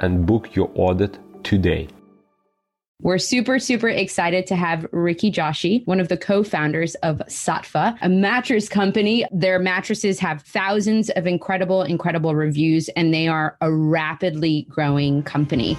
and book your audit today. We're super, super excited to have Ricky Joshi, one of the co founders of Saatva, a mattress company. Their mattresses have thousands of incredible, incredible reviews, and they are a rapidly growing company.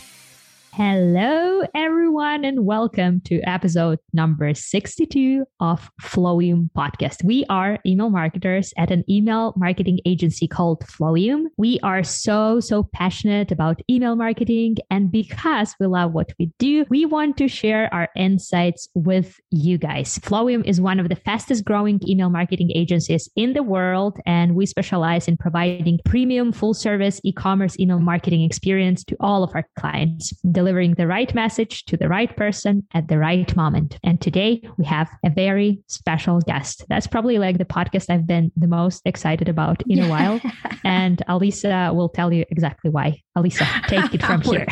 Hello, everyone, and welcome to episode number 62 of Flowium Podcast. We are email marketers at an email marketing agency called Flowium. We are so, so passionate about email marketing. And because we love what we do, we want to share our insights with you guys. Flowium is one of the fastest growing email marketing agencies in the world, and we specialize in providing premium full service e commerce email marketing experience to all of our clients. The delivering the right message to the right person at the right moment. And today we have a very special guest. That's probably like the podcast I've been the most excited about in a while. And Alisa will tell you exactly why. Alisa, take it from here.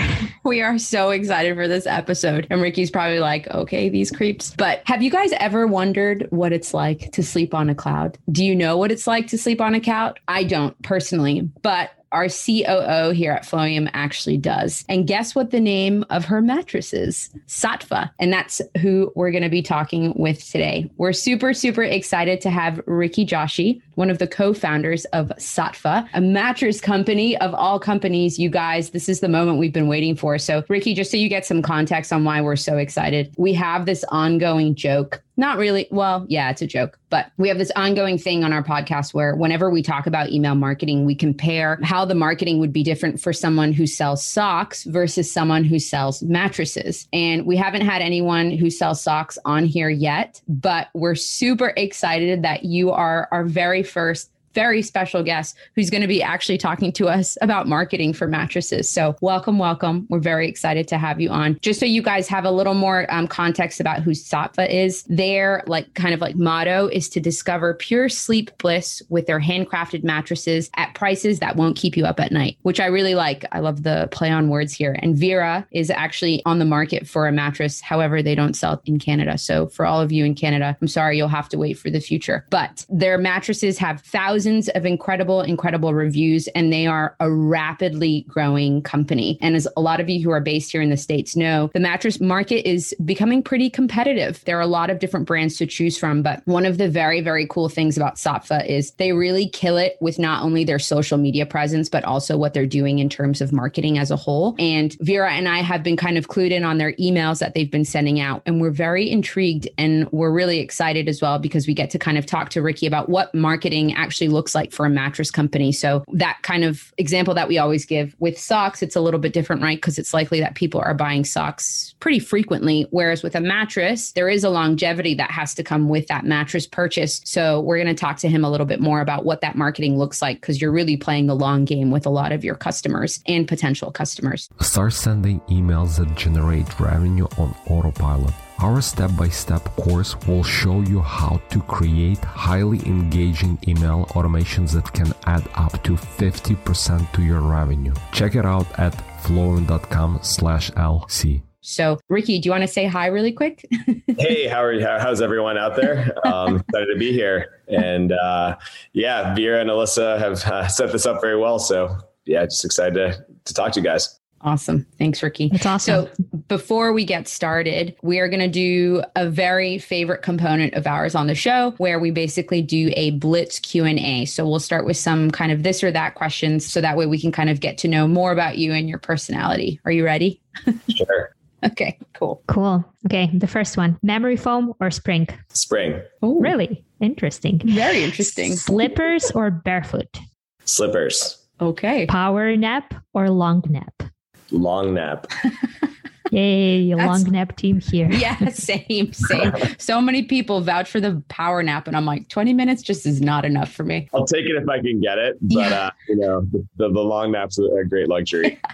We are so excited for this episode. And Ricky's probably like, okay, these creeps. But have you guys ever wondered what it's like to sleep on a cloud? Do you know what it's like to sleep on a cloud? I don't personally, but our COO here at Flowium actually does. And guess what the name of her mattress is? Saatva. And that's who we're going to be talking with today. We're super, super excited to have Ricky Joshi, one of the co founders of Saatva, a mattress company of all companies. You guys, this is the moment we've been waiting for. So, Ricky, just so you get some context on why we're so excited, we have this ongoing joke not really. Well, yeah, it's a joke, but we have this ongoing thing on our podcast where whenever we talk about email marketing, we compare how the marketing would be different for someone who sells socks versus someone who sells mattresses. And we haven't had anyone who sells socks on here yet, but we're super excited that you are our very first very special guest who's going to be actually talking to us about marketing for mattresses. So, welcome, welcome. We're very excited to have you on. Just so you guys have a little more um, context about who Saatva is, their like kind of like motto is to discover pure sleep bliss with their handcrafted mattresses at prices that won't keep you up at night, which I really like. I love the play on words here. And Vera is actually on the market for a mattress. However, they don't sell in Canada. So, for all of you in Canada, I'm sorry, you'll have to wait for the future. But their mattresses have thousands thousands of incredible, incredible reviews, and they are a rapidly growing company. And as a lot of you who are based here in the States know, the mattress market is becoming pretty competitive. There are a lot of different brands to choose from, but one of the very, very cool things about Saatva is they really kill it with not only their social media presence, but also what they're doing in terms of marketing as a whole. And Vera and I have been kind of clued in on their emails that they've been sending out, and we're very intrigued and we're really excited as well because we get to kind of talk to Ricky about what marketing actually looks like for a mattress company. So that kind of example that we always give with socks, it's a little bit different, right? Because it's likely that people are buying socks pretty frequently. Whereas with a mattress, there is a longevity that has to come with that mattress purchase. So we're going to talk to him a little bit more about what that marketing looks like because you're really playing the long game with a lot of your customers and potential customers. Start sending emails that generate revenue on autopilot. Our step by step course will show you how to create highly engaging email automations that can add up to 50% to your revenue. Check it out at flowium.com slash LC. So, Ricky, do you want to say hi really quick? hey, how are you? How's everyone out there? Um, excited to be here. And uh, yeah, Vera and Alyssa have uh, set this up very well. So, yeah, just excited to, to talk to you guys. Awesome. Thanks, Ricky. It's awesome. So before we get started, we are going to do a very favorite component of ours on the show where we basically do a blitz Q&A. So we'll start with some kind of this or that questions so that way we can kind of get to know more about you and your personality. Are you ready? Sure. Okay, cool. Cool. Okay, the first one memory foam or spring? Spring. Oh, Really interesting. Very interesting. Slippers or barefoot? Slippers. Okay. Power nap or long nap? Long nap. Yay, long nap team here. Yeah, same, same. So many people vouch for the power nap, and I'm like, 20 minutes just is not enough for me. I'll take it if I can get it, but Yeah. uh, you know, the, the, the long nap's a great luxury.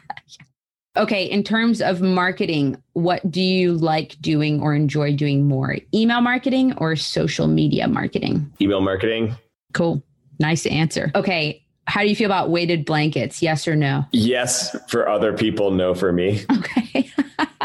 Okay, in terms of marketing, what do you like doing or enjoy doing more? Email marketing or social media marketing? Email marketing. Cool. Nice answer. Okay, how do you feel about weighted blankets? Yes or no? Yes, for other people, no for me. Okay.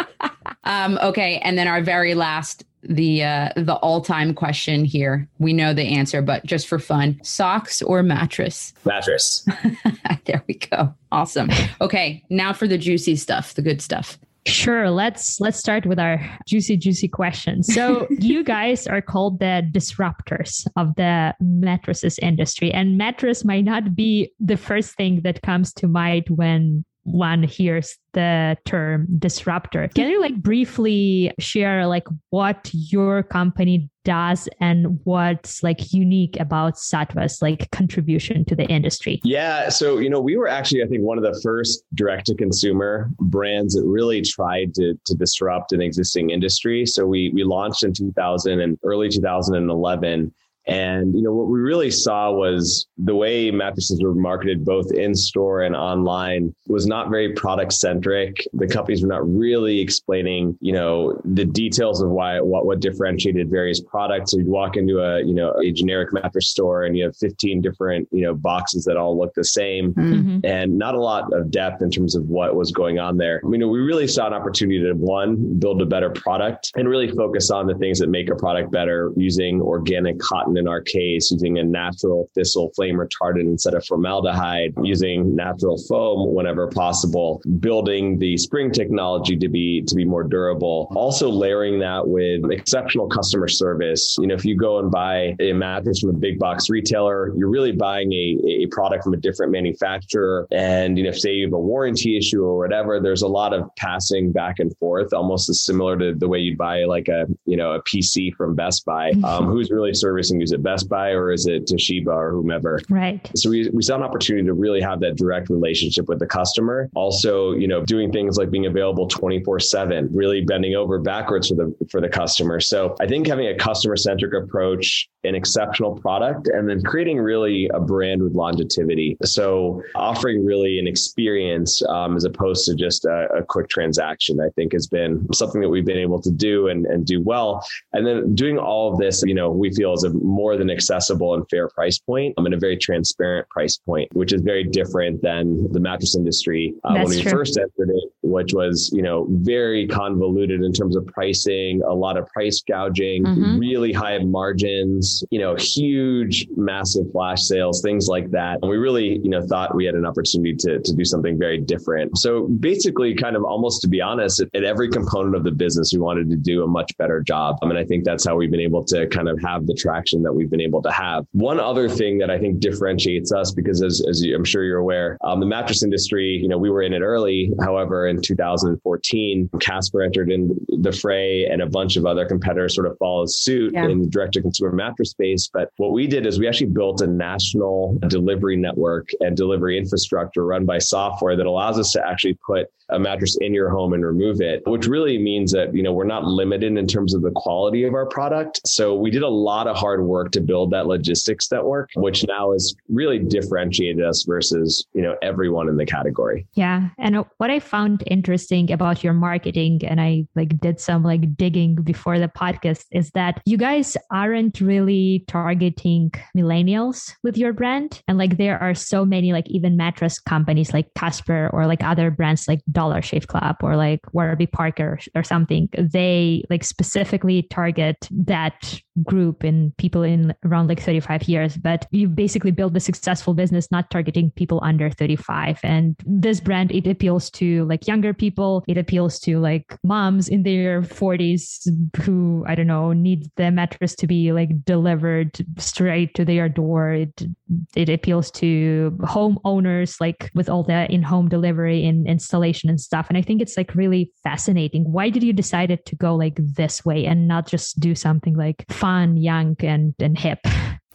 um, okay, and then our very last, the uh, the all time question here. We know the answer, but just for fun, socks or mattress? Mattress. there we go. Awesome. Okay, now for the juicy stuff, the good stuff. Sure, let's let's start with our juicy juicy questions. So, you guys are called the disruptors of the mattresses industry and mattress might not be the first thing that comes to mind when one hears the term disruptor. Can you like briefly share like what your company does and what's like unique about Saatva's like contribution to the industry? Yeah. So, you know, we were actually, I think, one of the first direct to consumer brands that really tried to, to disrupt an existing industry. So we, we launched in 2000 and early 2011. And, you know, what we really saw was the way mattresses were marketed both in store and online was not very product centric. The companies were not really explaining, you know, the details of why, what, what differentiated various products. So you'd walk into a, you know, a generic mattress store and you have 15 different, you know, boxes that all look the same Mhm. and not a lot of depth in terms of what was going on there. You know, we really saw an opportunity to one, build a better product and really focus on the things that make a product better using organic cotton in our case, using a natural thistle flame retardant instead of formaldehyde, using natural foam whenever possible, building the spring technology to be to be more durable. Also layering that with exceptional customer service. You know, if you go and buy a mattress from a big box retailer, you're really buying a, a product from a different manufacturer. And, you know, say you have a warranty issue or whatever, there's a lot of passing back and forth, almost as similar to the way you'd buy like a, you know, a PC from Best Buy. Um, who's really servicing? Is it Best Buy or is it Toshiba or whomever? Right. So we, we saw an opportunity to really have that direct relationship with the customer. Also, you know, doing things like being available 24 seven, really bending over backwards for the, for the customer. So I think having a customer centric approach, an exceptional product, and then creating really a brand with longevity. So offering really an experience um, as opposed to just a, a quick transaction, I think has been something that we've been able to do and, and do well. And then doing all of this, you know, we feel is a more than accessible and fair price point um, and a very transparent price point, which is very different than the mattress industry uh, when we true. first entered it, which was, you know, very convoluted in terms of pricing, a lot of price gouging, Mhm. really high margins, you know, huge, massive flash sales, things like that. And we really, you know, thought we had an opportunity to, to do something very different. So basically, kind of almost to be honest, at, at every component of the business, we wanted to do a much better job. I mean, I think that's how we've been able to kind of have the traction that we've been able to have. One other thing that I think differentiates us, because as, as you, I'm sure you're aware, um, the mattress industry, you know, we were in it early. However, in 2014, Casper entered in the fray and a bunch of other competitors sort of followed suit Yeah. in the direct to consumer mattress space. But what we did is we actually built a national delivery network and delivery infrastructure run by software that allows us to actually put a mattress in your home and remove it, which really means that, you know, we're not limited in terms of the quality of our product. So we did a lot of hard work to build that logistics network, which now has really differentiated us versus, you know, everyone in the category. Yeah. And what I found interesting about your marketing, and I like did some like digging before the podcast, is that you guys aren't really targeting millennials with your brand. And like there are so many like even mattress companies like Casper or like other brands like Dollar Shave Club or like Warby Parker or something. They like specifically target that group in people people in around like 35 years, but you basically build a successful business not targeting people under 35. And this brand, it appeals to like younger people. It appeals to like moms in their 40s who, I don't know, need the mattress to be like delivered straight to their door. It, it appeals to homeowners, like with all the in-home delivery and installation and stuff. And I think it's like really fascinating. Why did you decide to go like this way and not just do something like fun, young, and and hip?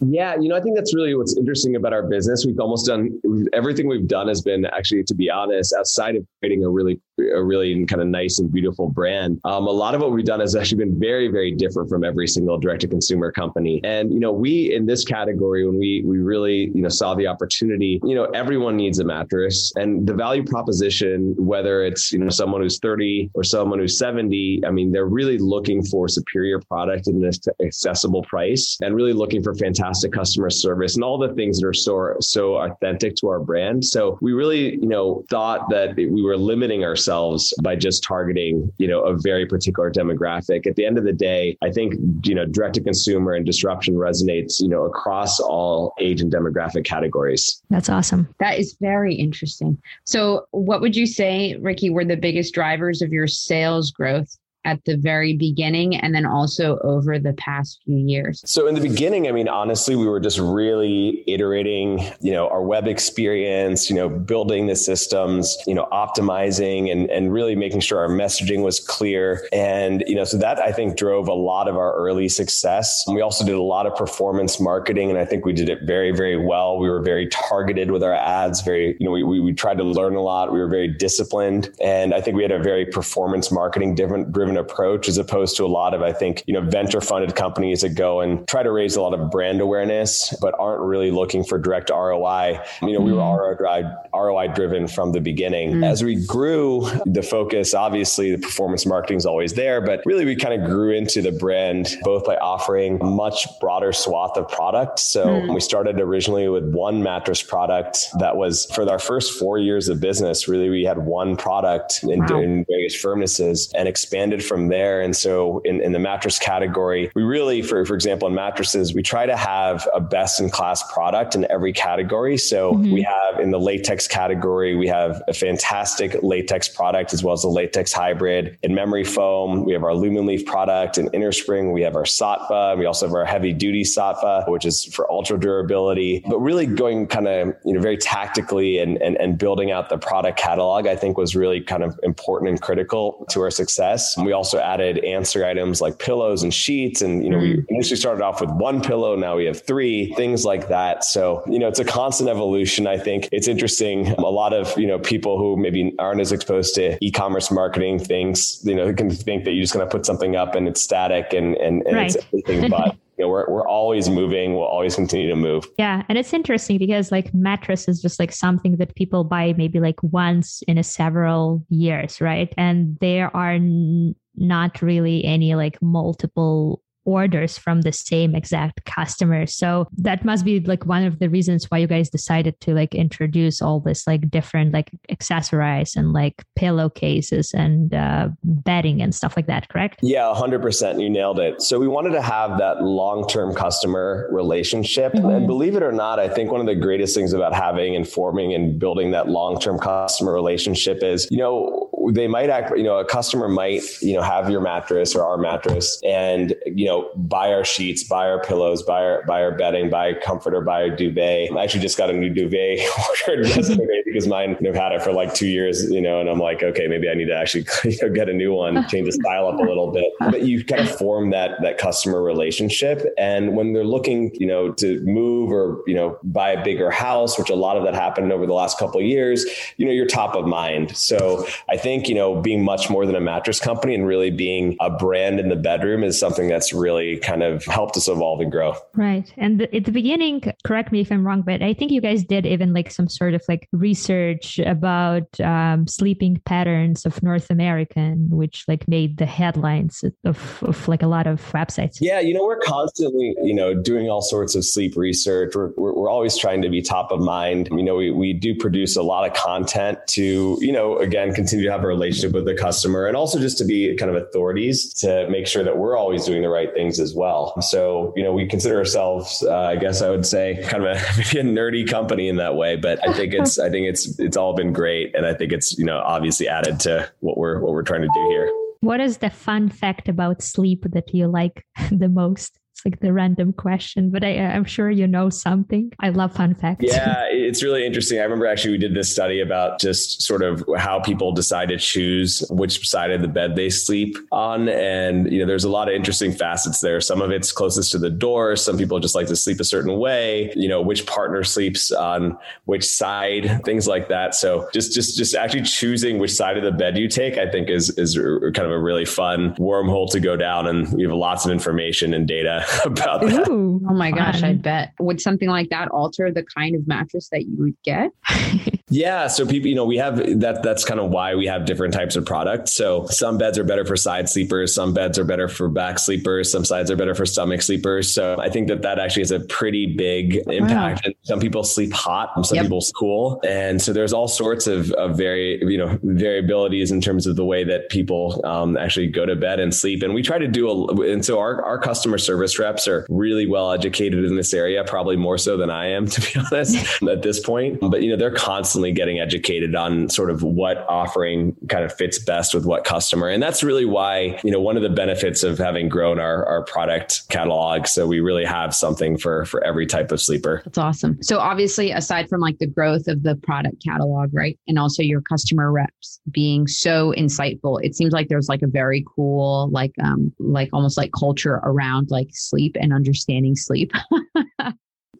Yeah, you know, I think that's really what's interesting about our business. We've almost done everything we've done has been actually, to be honest, outside of creating a really, a really kind of nice and beautiful brand. Um, a lot of what we've done has actually been very, very different from every single direct to consumer company. And you know, we in this category, when we we really you know saw the opportunity, you know, everyone needs a mattress, and the value proposition, whether it's you know someone who's thirty or someone who's seventy, I mean, they're really looking for superior product at an accessible price, and really looking for fantastic fantastic customer service and all the things that are so so authentic to our brand. So we really, you know, thought that we were limiting ourselves by just targeting, you know, a very particular demographic. At the end of the day, I think, you know, direct to consumer and disruption resonates, you know, across all age and demographic categories. That's awesome. That is very interesting. So, what would you say, Ricky, were the biggest drivers of your sales growth at the very beginning and then also over the past few years? So in the beginning, I mean, honestly, we were just really iterating, you know, our web experience, you know, building the systems, you know, optimizing and, and really making sure our messaging was clear. And, you know, so that I think drove a lot of our early success. We also did a lot of performance marketing and I think we did it very, very well. We were very targeted with our ads, very, you know, we, we, we tried to learn a lot. We were very disciplined. And I think we had a very performance marketing different driven approach as opposed to a lot of, I think, you know, venture funded companies that go and try to raise a lot of brand awareness, but aren't really looking for direct ROI. You know, mm. we were mm. ROI, driven from the beginning. Mm. As we grew, the focus, obviously, the performance marketing is always there, but really we kind of grew into the brand both by offering a much broader swath of product. So mm. we started originally with one mattress product that was for our first four years of business, really, we had one product wow. in various firmnesses and expanded from there. And so in, in the mattress category, we really, for, for example, in mattresses, we try to have a best in class product in every category. So mm-hmm. we have in the latex category, we have a fantastic latex product as well as a latex hybrid. In memory foam, we have our Loom & Leaf product. In innerspring, we have our Saatva. We also have our heavy duty Saatva, which is for ultra durability. But really going kind of, you know, very tactically and, and, and building out the product catalog, I think was really kind of important and critical to our success. We also added answer items like pillows and sheets. And, you know, we hmm. initially started off with one pillow. Now we have three, things like that. So, you know, it's a constant evolution. I think it's interesting. A lot of, you know, people who maybe aren't as exposed to e-commerce marketing things, you know, can think that you're just going to put something up and it's static and, and, and right. it's everything but you know, we're, we're always moving. We'll always continue to move. Yeah. And it's interesting because like mattress is just like something that people buy maybe like once in a several years, right? And there are n- not really any like multiple orders from the same exact customer. So that must be like one of the reasons why you guys decided to like introduce all this like different like accessorize and like pillowcases and uh, bedding and stuff like that, correct? Yeah, 100%. You nailed it. So we wanted to have that long term customer relationship. Mm-hmm. And believe it or not, I think one of the greatest things about having and forming and building that long term customer relationship is, you know, they might act, you know, a customer might, you know, have your mattress or our mattress and, you know, buy our sheets, buy our pillows, buy our buy our bedding, buy a comforter, buy a duvet. I actually just got a new duvet ordered yesterday because mine I've had it for like two years, you know, and I'm like, okay, maybe I need to actually you know, get a new one, change the style up a little bit. But you kind of form that that customer relationship, and when they're looking, you know, to move or you know buy a bigger house, which a lot of that happened over the last couple years, you know, you're top of mind. So I think you know being much more than a mattress company and really being a brand in the bedroom is something that's really kind of helped us evolve and grow. Right. And at the beginning, correct me if I'm wrong, but I think you guys did even like some sort of like research about um, sleeping patterns of North American, which like made the headlines of, of like a lot of websites. Yeah. You know, we're constantly, you know, doing all sorts of sleep research. We're, we're, we're always trying to be top of mind. You know, we, we do produce a lot of content to, you know, again, continue to have relationship with the customer and also just to be kind of authorities to make sure that we're always doing the right things as well. So, you know, we consider ourselves, uh, I guess I would say kind of a, a nerdy company in that way, but I think it's, I think it's, it's all been great. And I think it's, you know, obviously added to what we're, what we're trying to do here. What is the fun fact about sleep that you like the most? Like the random question, but I, am sure you know something. I love fun facts. Yeah, it's really interesting. I remember actually we did this study about just sort of how people decide to choose which side of the bed they sleep on. And, you know, there's a lot of interesting facets there. Some of it's closest to the door. Some people just like to sleep a certain way, you know, which partner sleeps on which side, things like that. So just, just, just actually choosing which side of the bed you take, I think is, is kind of a really fun wormhole to go down. And we have lots of information and data about that. Ooh, oh my gosh, I bet. Would something like that alter the kind of mattress that you would get? yeah. So people, you know, we have that, that's kind of why we have different types of products. So some beds are better for side sleepers. Some beds are better for back sleepers. Some sides are better for stomach sleepers. So I think that that actually has a pretty big impact. Wow. And some people sleep hot, some yep. people cool. And so there's all sorts of, of very, you know, variabilities in terms of the way that people um, actually go to bed and sleep. And we try to do a, and so our, our customer service reps are really well educated in this area, probably more so than I am, to be honest, at this point. But, you know, they're constantly getting educated on sort of what offering kind of fits best with what customer. And that's really why, you know, one of the benefits of having grown our, our product catalog. So we really have something for, for every type of sleeper. That's awesome. So obviously, aside from like the growth of the product catalog, right? And also your customer reps being so insightful, it seems like there's like a very cool, like, um, like almost like culture around like sleep and understanding sleep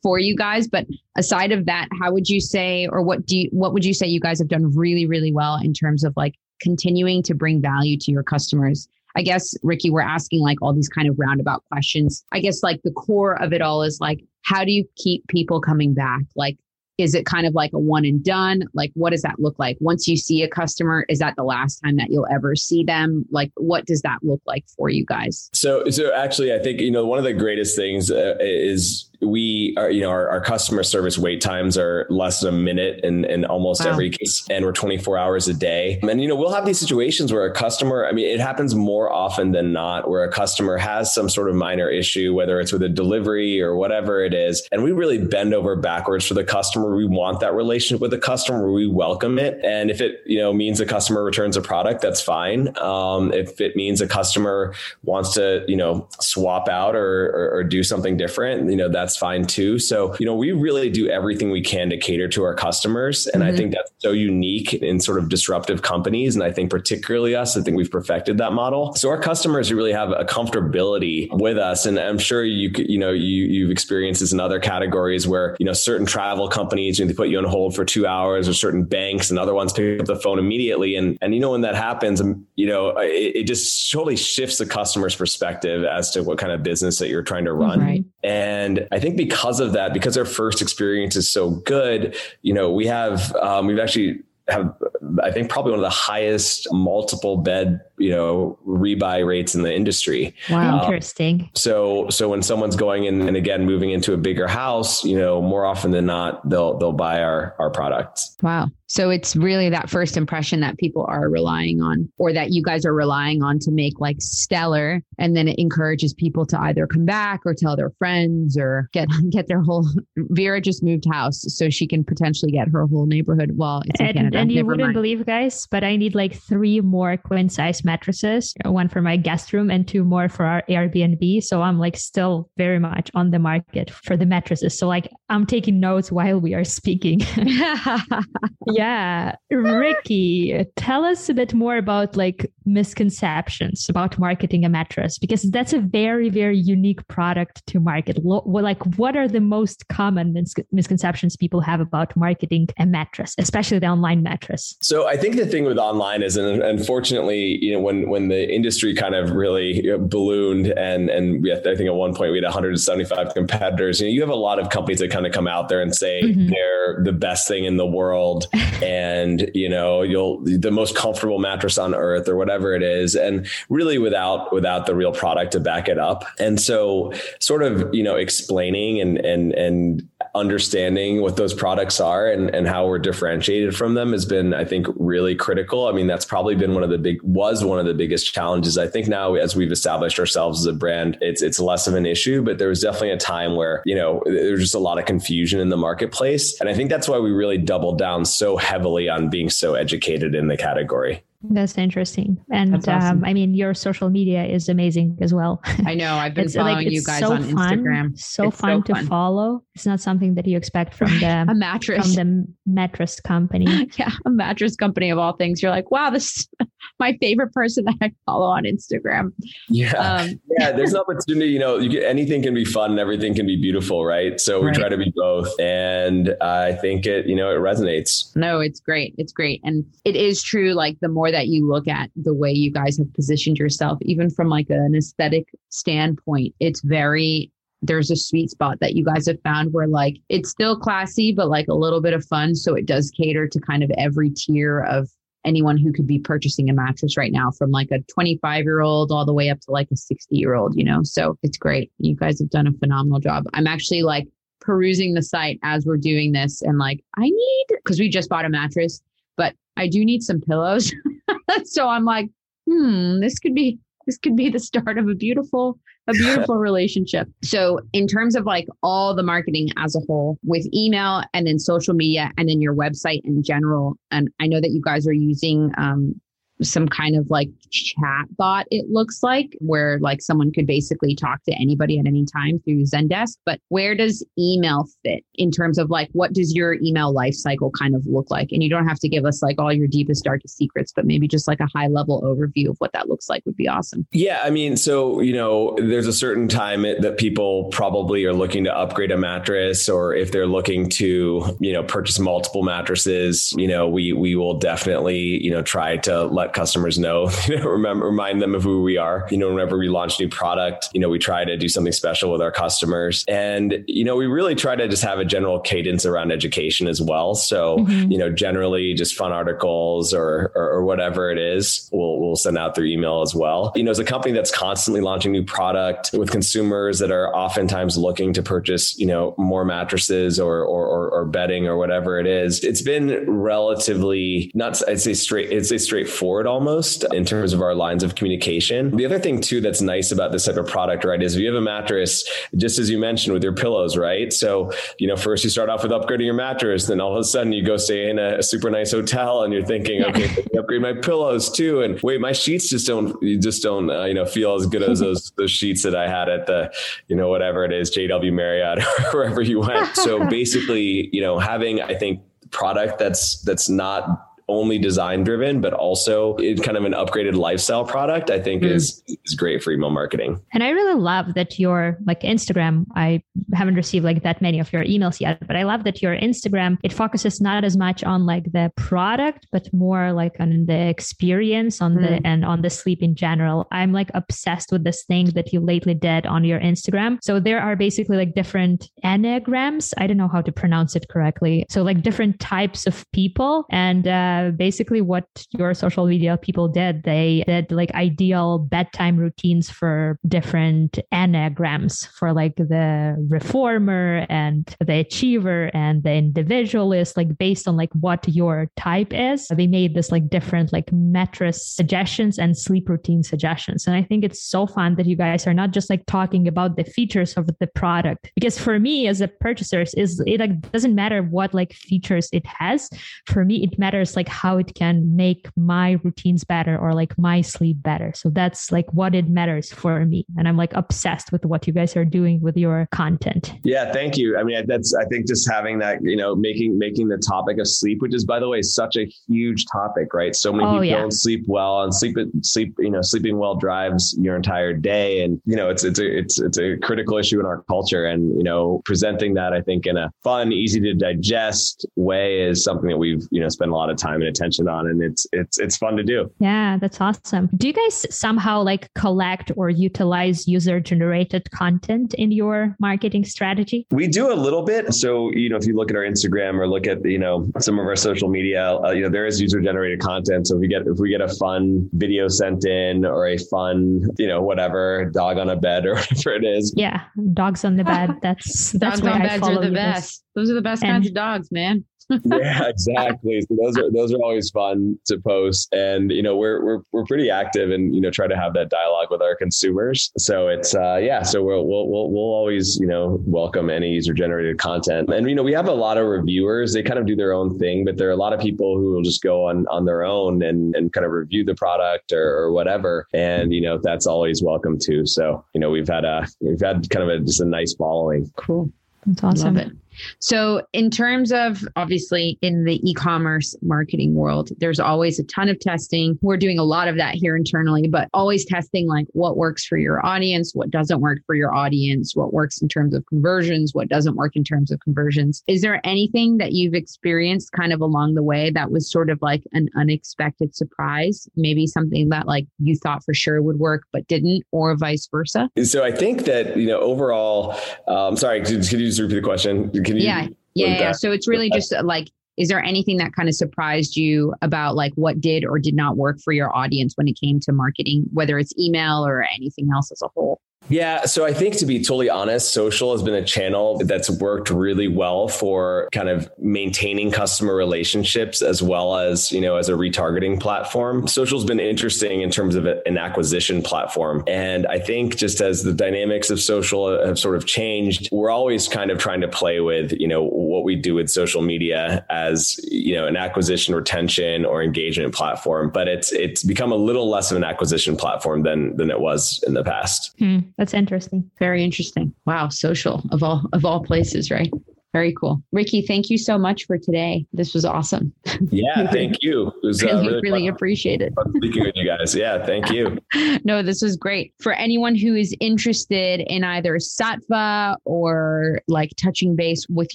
for you guys. But aside of that, how would you say, or what do you, what would you say you guys have done really, really well in terms of like continuing to bring value to your customers? I guess, Ricky, we're asking like all these kind of roundabout questions. I guess like the core of it all is like, how do you keep people coming back? Like, is it kind of like a one and done? Like, what does that look like? Once you see a customer, is that the last time that you'll ever see them? Like, what does that look like for you guys? So, so actually, I think, you know, one of the greatest things uh, is we are, you know, our, our, customer service wait times are less than a minute in, in almost wow. every case. And we're 24 hours a day. And, you know, we'll have these situations where a customer, I mean, it happens more often than not where a customer has some sort of minor issue, whether it's with a delivery or whatever it is. And we really bend over backwards for the customer. We want that relationship with the customer. We welcome it. And if it, you know, means a customer returns a product, that's fine. Um, if it means a customer wants to, you know, swap out or, or, or do something different, you know, that's that's fine too. So, you know, we really do everything we can to cater to our customers. And mm-hmm. I think that's so unique in sort of disruptive companies. And I think particularly us, I think we've perfected that model. So our customers really have a comfortability with us. And I'm sure you you know, you, you've experienced this in other categories where, you know, certain travel companies, you know, they put you on hold for two hours or certain banks and other ones pick up the phone immediately. And, and you know, when that happens, um, you know, it, it just totally shifts the customer's perspective as to what kind of business that you're trying to run. Right. And I think because of that, because our first experience is so good, you know, we have, um, we've actually have, I think, probably one of the highest multiple bed you know rebuy rates in the industry. Wow, um, interesting. So so when someone's going in and again moving into a bigger house, you know, more often than not, they'll they'll buy our our products. Wow. So it's really that first impression that people are relying on, or that you guys are relying on to make like stellar, and then it encourages people to either come back or tell their friends or get get their whole. Vera just moved house, so she can potentially get her whole neighborhood. Well, it's in and, Canada. And you Never wouldn't mind. believe, guys, but I need like three more queen size mattresses, one for my guest room and two more for our Airbnb. So I'm like still very much on the market for the mattresses. So like I'm taking notes while we are speaking. yeah. Ricky, tell us a bit more about like misconceptions about marketing a mattress because that's a very, very unique product to market. Like what are the most common mis- misconceptions people have about marketing a mattress, especially the online mattress? So I think the thing with online is, and unfortunately, you know, when when the industry kind of really ballooned and and we, I think at one point we had 175 competitors. You know, you have a lot of companies that kind of come out there and say mm-hmm. they're the best thing in the world, and you know you'll the most comfortable mattress on earth or whatever it is, and really without without the real product to back it up. And so, sort of you know explaining and and and understanding what those products are and, and how we're differentiated from them has been, I think, really critical. I mean, that's probably been one of the big was one of the biggest challenges. I think now as we've established ourselves as a brand, it's it's less of an issue, but there was definitely a time where, you know, there's just a lot of confusion in the marketplace. And I think that's why we really doubled down so heavily on being so educated in the category. That's interesting. And awesome. um, I mean, your social media is amazing as well. I know. I've been following like, you guys so on fun, Instagram. So fun so to fun. follow. It's not something that you expect from the a mattress from the mattress company. yeah, a mattress company of all things. You're like, wow, this is my favorite person that I follow on Instagram. Yeah, um, yeah. There's an opportunity. You know, you get, anything can be fun and everything can be beautiful, right? So we right. try to be both, and I think it, you know, it resonates. No, it's great. It's great, and it is true. Like the more that you look at the way you guys have positioned yourself, even from like an aesthetic standpoint, it's very there's a sweet spot that you guys have found where like it's still classy but like a little bit of fun. So it does cater to kind of every tier of anyone who could be purchasing a mattress right now from like a 25 year old all the way up to like a 60 year old you know? So it's great. You guys have done a phenomenal job. I'm actually like perusing the site as we're doing this and like i need because we just bought a mattress but I do need some pillows. so I'm like, hmm, this could be this could be the start of a beautiful a beautiful relationship. So in terms of like all the marketing as a whole with email and then social media and then your website in general and I know that you guys are using um, some kind of like chat bot, it looks like, where like someone could basically talk to anybody at any time through Zendesk. But where does email fit in terms of like what does your email life cycle kind of look like? And you don't have to give us like all your deepest, darkest secrets, but maybe just like a high level overview of what that looks like would be awesome. Yeah. I mean, so, you know, there's a certain time that people probably are looking to upgrade a mattress or if they're looking to, you know, purchase multiple mattresses, you know, we, we will definitely, you know, try to let let customers know, you know, remember, remind them of who we are. You know, whenever we launch new product, you know, we try to do something special with our customers. And, you know, we really try to just have a general cadence around education as well. So, mm-hmm. you know, generally just fun articles or, or, or, whatever it is, we'll, we'll send out through email as well. You know, as a company that's constantly launching new product with consumers that are oftentimes looking to purchase, you know, more mattresses or, or, or, or bedding or whatever it is, it's been relatively not, I'd say straight, it's a straightforward forward almost in terms of our lines of communication. The other thing too that's nice about this type of product, right, is if you have a mattress, just as you mentioned with your pillows, right? So, you know, first you start off with upgrading your mattress, then all of a sudden you go stay in a, super nice hotel and you're thinking, okay, upgrade my pillows too. And wait, my sheets just don't, you just don't, uh, you know, feel as good as those, those sheets that I had at the, you know, whatever it is, JW Marriott or wherever you went. So basically, you know, having, I think, product that's that's not only design driven, but also kind of an upgraded lifestyle product, I think mm. is is great for email marketing. And I really love that your like Instagram, I haven't received like that many of your emails yet, but I love that your Instagram, it focuses not as much on like the product, but more like on the experience on mm. the and on the sleep in general. I'm like obsessed with this thing that you lately did on your Instagram. So there are basically like different enneagrams. I don't know how to pronounce it correctly. So like different types of people and uh, uh, basically what your social media people did. They did like ideal bedtime routines for different anagrams for like the reformer and the achiever and the individualist, like based on like what your type is. They made this like different like mattress suggestions and sleep routine suggestions. And I think it's so fun that you guys are not just like talking about the features of the product because for me as a purchaser is it like doesn't matter what like features it has. For me, it matters like like how it can make my routines better or like my sleep better. So that's like what it matters for me. And I'm like obsessed with what you guys are doing with your content. Yeah, thank you. I mean, that's I think just having that, you know, making making the topic of sleep, which is by the way such a huge topic, right? So many oh, people yeah. don't sleep well and sleep sleep, you know, sleeping well drives your entire day and you know, it's it's a it's it's a critical issue in our culture and you know, presenting that I think in a fun, easy to digest way is something that we've, you know, spent a lot of time time and attention on, and it's it's it's fun to do. Yeah, that's awesome. Do you guys somehow like collect or utilize user generated content in your marketing strategy? We do a little bit. So you know, if you look at our Instagram or look at you know some of our social media, uh, you know there is user generated content. So if we get if we get a fun video sent in or a fun you know whatever dog on a bed or whatever it is, yeah, dogs on the bed. That's that's dogs on I beds follow are the you guys. best. Those are the best And- kinds of dogs, man. Yeah, exactly. So those are those are always fun to post, and you know we're we're we're pretty active and you know try to have that dialogue with our consumers. So it's uh, yeah, so we'll we'll we'll, we'll always you know welcome any user generated content, and you know we have a lot of reviewers. They kind of do their own thing, but there are a lot of people who will just go on on their own and and kind of review the product or, or whatever, and you know that's always welcome too. So you know we've had a we've had kind of a just a nice following. Cool. That's awesome. Love it. So, in terms of obviously in the e commerce marketing world, there's always a ton of testing. We're doing a lot of that here internally, but always testing like what works for your audience, what doesn't work for your audience, what works in terms of conversions, what doesn't work in terms of conversions. Is there anything that you've experienced kind of along the way that was sort of like an unexpected surprise? Maybe something that like you thought for sure would work but didn't, or vice versa? So I think that you know overall. Um, sorry, could, could you just repeat the question? Can you, yeah yeah, yeah. so it's really just uh, like is there anything that kind of surprised you about like what did or did not work for your audience when it came to marketing whether it's email or anything else as a whole Yeah. So I think to be totally honest, social has been a channel that's worked really well for kind of maintaining customer relationships as well as, you know, as a retargeting platform. Social's been interesting in terms of an acquisition platform. And I think just as the dynamics of social have sort of changed, we're always kind of trying to play with, you know, what we do with social media as, you know, an acquisition, retention or engagement platform. But it's it's become a little less of an acquisition platform than than it was in the past. Hmm, that's interesting. very interesting wow social of all of all places right very cool ricky thank you so much for today this was awesome Yeah, thank you. It was uh, really really, really appreciate it speaking with you guys. Yeah, thank you. no, this was great. For anyone who is interested in either Saatva or like touching base with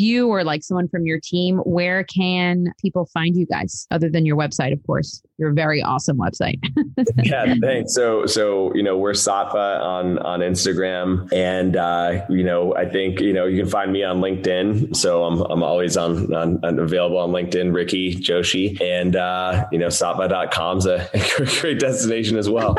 you or like someone from your team, where can people find you guys other than your website, of course? Your very awesome website. Yeah, thanks. So, so you know, we're Saatva on on Instagram, and uh, you know, I think you know you can find me on LinkedIn. So I'm I'm always on, on, on available on LinkedIn, Ricky Joshi, and uh, you know, Saatva.com is a great destination as well.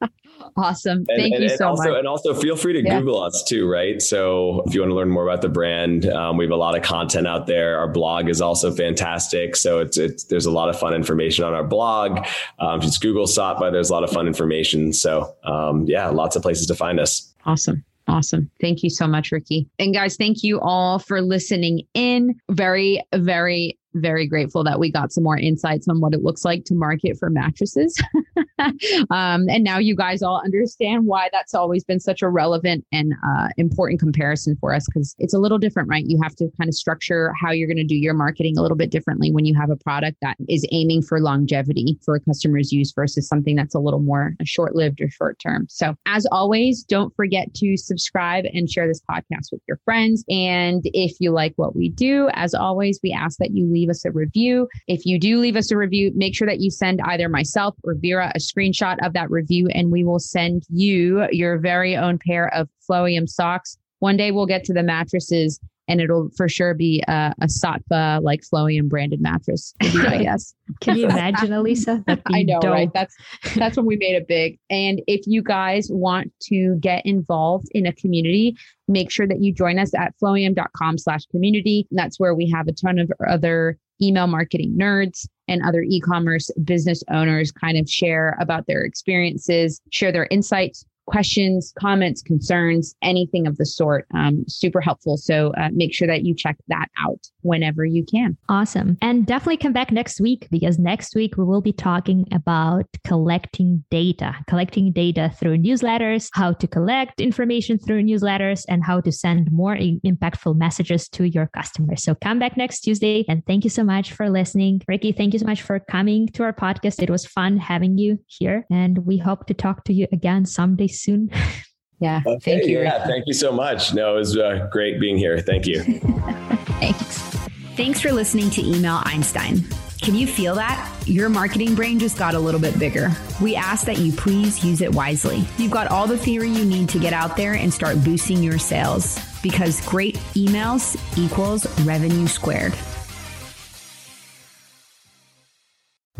awesome. And, Thank and, you and so also, much. And also feel free to Yeah. Google us too, right? So if you want to learn more about the brand, um, we have a lot of content out there. Our blog is also fantastic. So it's, it's there's a lot of fun information on our blog. Um, just Google Saatva. There's a lot of fun information. So um, yeah, lots of places to find us. Awesome. Awesome. Thank you so much, Ricky. And guys, thank you all for listening in. Very, very, very grateful that we got some more insights on what it looks like to market for mattresses. um, and now you guys all understand why that's always been such a relevant and uh, important comparison for us because it's a little different, right? You have to kind of structure how you're going to do your marketing a little bit differently when you have a product that is aiming for longevity for a customer's use versus something that's a little more short lived or short term. So, as always, don't forget to subscribe and share this podcast with your friends. And if you like what we do, as always, we ask that you leave us a review. If you do leave us a review, make sure that you send either myself or Vera a screenshot of that review, and we will send you your very own pair of Flowium socks. One day we'll get to the mattresses. And it'll for sure be a, a Saatva like Flowium branded mattress, I guess. Can you imagine, Elisa? I know, dope. right? That's that's when we made it big. And if you guys want to get involved in a community, make sure that you join us at flowium.com slash community. That's where we have a ton of other email marketing nerds and other e-commerce business owners kind of share about their experiences, share their insights, questions, comments, concerns, anything of the sort. Um, super helpful. So uh, make sure that you check that out whenever you can. Awesome. And definitely come back next week because next week we will be talking about collecting data, collecting data through newsletters, how to collect information through newsletters, and how to send more impactful messages to your customers. So come back next Tuesday. And thank you so much for listening. Ricky, thank you so much for coming to our podcast. It was fun having you here. And we hope to talk to you again someday soon. Yeah. Okay, Thank you. Yeah, thank you so much. No, it was uh, great being here. Thank you. Thanks. Thanks for listening to Email Einstein. Can you feel that? Your marketing brain just got a little bit bigger. We ask that you please use it wisely. You've got all the theory you need to get out there and start boosting your sales because great emails equals revenue squared.